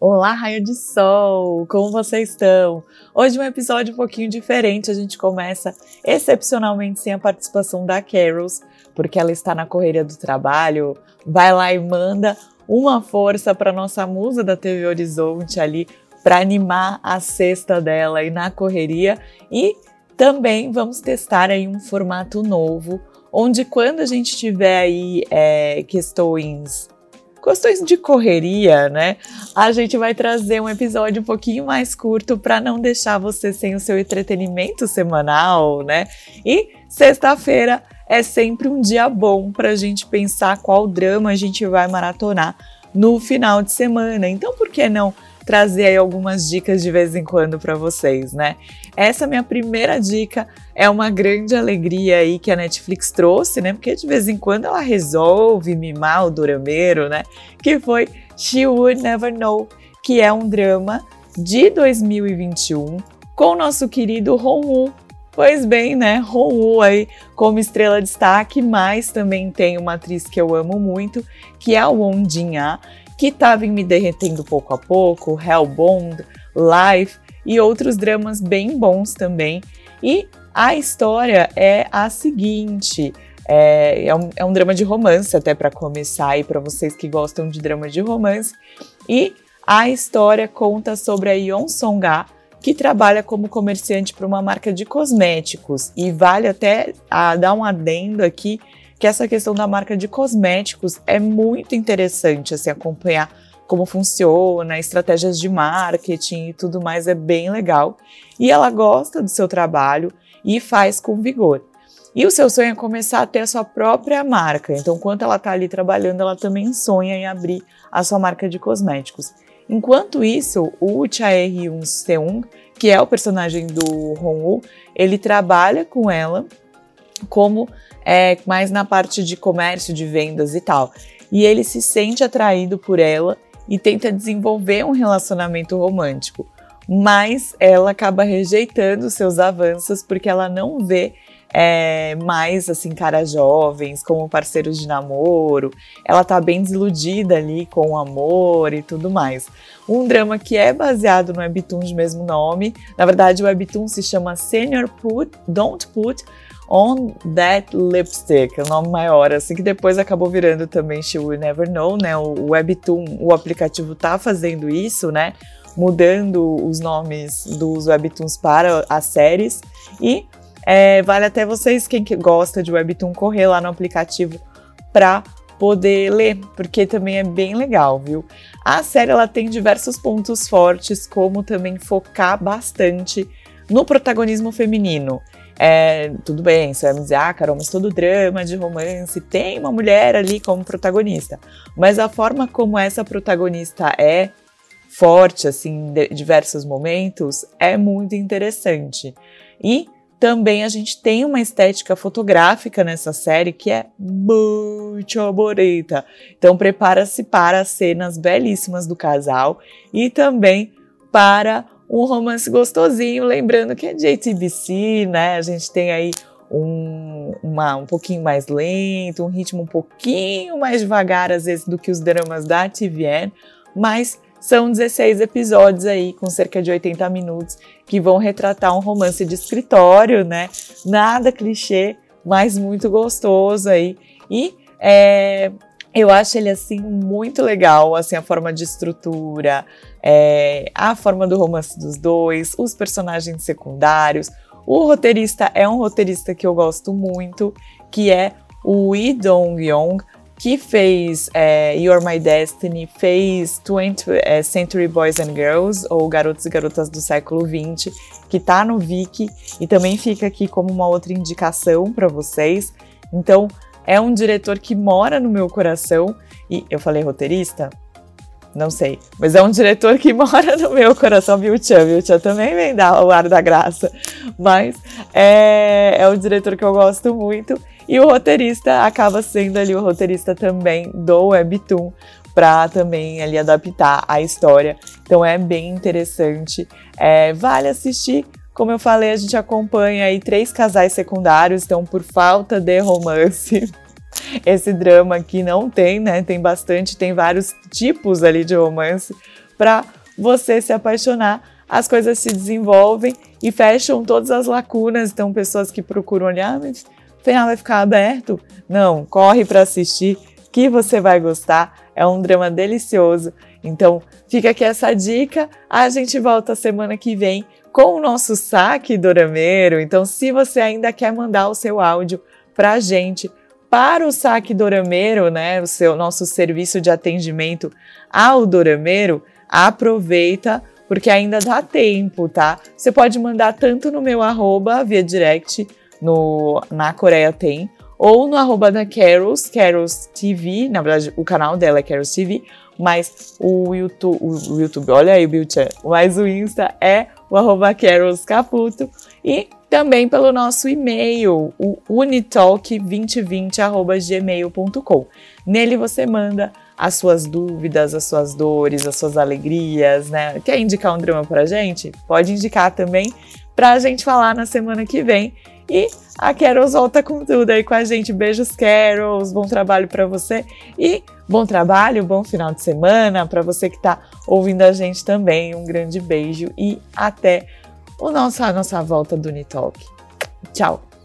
Olá, raio de sol! Como vocês estão? Hoje um episódio um pouquinho diferente. A gente começa excepcionalmente sem a participação da Carols, porque ela está na correria do trabalho. Vai lá e manda uma força para nossa musa da TV Horizonte ali para animar a cesta dela aí na correria e também vamos testar aí um formato novo, onde quando a gente tiver aí é, questões questões de correria, né? A gente vai trazer um episódio um pouquinho mais curto para não deixar você sem o seu entretenimento semanal, né? E sexta-feira é sempre um dia bom para a gente pensar qual drama a gente vai maratonar no final de semana. Então, por que não trazer aí algumas dicas de vez em quando para vocês, né? Essa minha primeira dica é uma grande alegria aí que a Netflix trouxe, né? Porque de vez em quando ela resolve mimar o dorameiro, né? Que foi She Would Never Know, que é um drama de 2021 com o nosso querido Hong Pois bem, né? Hong aí como estrela de destaque, mas também tem uma atriz que eu amo muito, que é a Won Jin-ah, que estava Me Derretendo Pouco a Pouco, Hellbound, Life e outros dramas bem bons também. E a história é a seguinte. É, é, um, é um drama de romance, até para começar, e para vocês que gostam de drama de romance. E a história conta sobre a Yeon Song-ga, que trabalha como comerciante para uma marca de cosméticos. E vale até a dar um adendo aqui que essa questão da marca de cosméticos é muito interessante assim acompanhar como funciona, estratégias de marketing e tudo mais é bem legal. E ela gosta do seu trabalho e faz com vigor. E o seu sonho é começar a ter a sua própria marca. Então, enquanto ela está ali trabalhando, ela também sonha em abrir a sua marca de cosméticos. Enquanto isso, o Chae-hyun Seung, que é o personagem do Hong-woo, ele trabalha com ela como é, mais na parte de comércio, de vendas e tal. E ele se sente atraído por ela e tenta desenvolver um relacionamento romântico. Mas ela acaba rejeitando seus avanços porque ela não vê é, mais assim caras jovens como parceiros de namoro. Ela tá bem desiludida ali com o amor e tudo mais. Um drama que é baseado no webtoon de mesmo nome. Na verdade, o webtoon se chama Senior Put Don't Put On That Lipstick, o nome maior, assim que depois acabou virando também She Will Never Know, né? O Webtoon, o aplicativo tá fazendo isso, né? Mudando os nomes dos Webtoons para as séries. E é, vale até vocês, quem que gosta de Webtoon, correr lá no aplicativo para poder ler, porque também é bem legal, viu? A série ela tem diversos pontos fortes, como também focar bastante no protagonismo feminino. É, tudo bem, você vai me dizer, ah, Carol, mas todo drama de romance tem uma mulher ali como protagonista. Mas a forma como essa protagonista é forte, assim, em diversos momentos, é muito interessante. E também a gente tem uma estética fotográfica nessa série que é muito bonita. Então prepara-se para as cenas belíssimas do casal e também para um romance gostosinho, lembrando que é JTBC, né? A gente tem aí um, uma, um pouquinho mais lento, um ritmo um pouquinho mais devagar, às vezes, do que os dramas da TVN, mas são 16 episódios aí, com cerca de 80 minutos, que vão retratar um romance de escritório, né? Nada clichê, mas muito gostoso aí. E é, eu acho ele assim muito legal, assim a forma de estrutura, é, a forma do romance dos dois, os personagens secundários. O roteirista é um roteirista que eu gosto muito, que é o Lee Dong-yong, que fez é, You're My Destiny, fez 20th é, Century Boys and Girls, ou Garotos e Garotas do Século XX, que tá no Viki e também fica aqui como uma outra indicação para vocês. Então, é um diretor que mora no meu coração. E eu falei roteirista? Não sei. Mas é um diretor que mora no meu coração, viu, Tchan? Viu, Tchan também vem dar o ar da graça. Mas é, é um diretor que eu gosto muito. E o roteirista acaba sendo ali o roteirista também do Webtoon para também ali adaptar a história. Então é bem interessante. É, vale assistir como eu falei, a gente acompanha aí três casais secundários, então por falta de romance, esse drama que não tem, né? Tem bastante, tem vários tipos ali de romance para você se apaixonar. As coisas se desenvolvem e fecham todas as lacunas. Então, pessoas que procuram olhar, ah, mas o final vai ficar aberto? Não, corre para assistir que você vai gostar. É um drama delicioso. Então, fica aqui essa dica. A gente volta semana que vem com o nosso saque dorameiro. Então, se você ainda quer mandar o seu áudio para a gente, para o saque dorameiro, né, o seu nosso serviço de atendimento ao dorameiro, aproveita porque ainda dá tempo, tá? Você pode mandar tanto no meu arroba via direct no na Coreia tem ou no arroba da Carols, Carols TV, na verdade o canal dela é Carols TV, mas o YouTube, o YouTube olha aí Bilchan, mas o Insta é o arroba Carols Caputo e também pelo nosso e-mail, o unitalk2020.gmail.com. Nele você manda as suas dúvidas, as suas dores, as suas alegrias, né? Quer indicar um drama pra gente? Pode indicar também pra gente falar na semana que vem. E a Carols volta com tudo aí com a gente. Beijos, Carols. Bom trabalho para você e bom trabalho, bom final de semana para você que tá ouvindo a gente também. Um grande beijo e até o nosso, a nossa volta do Unitalk. Tchau!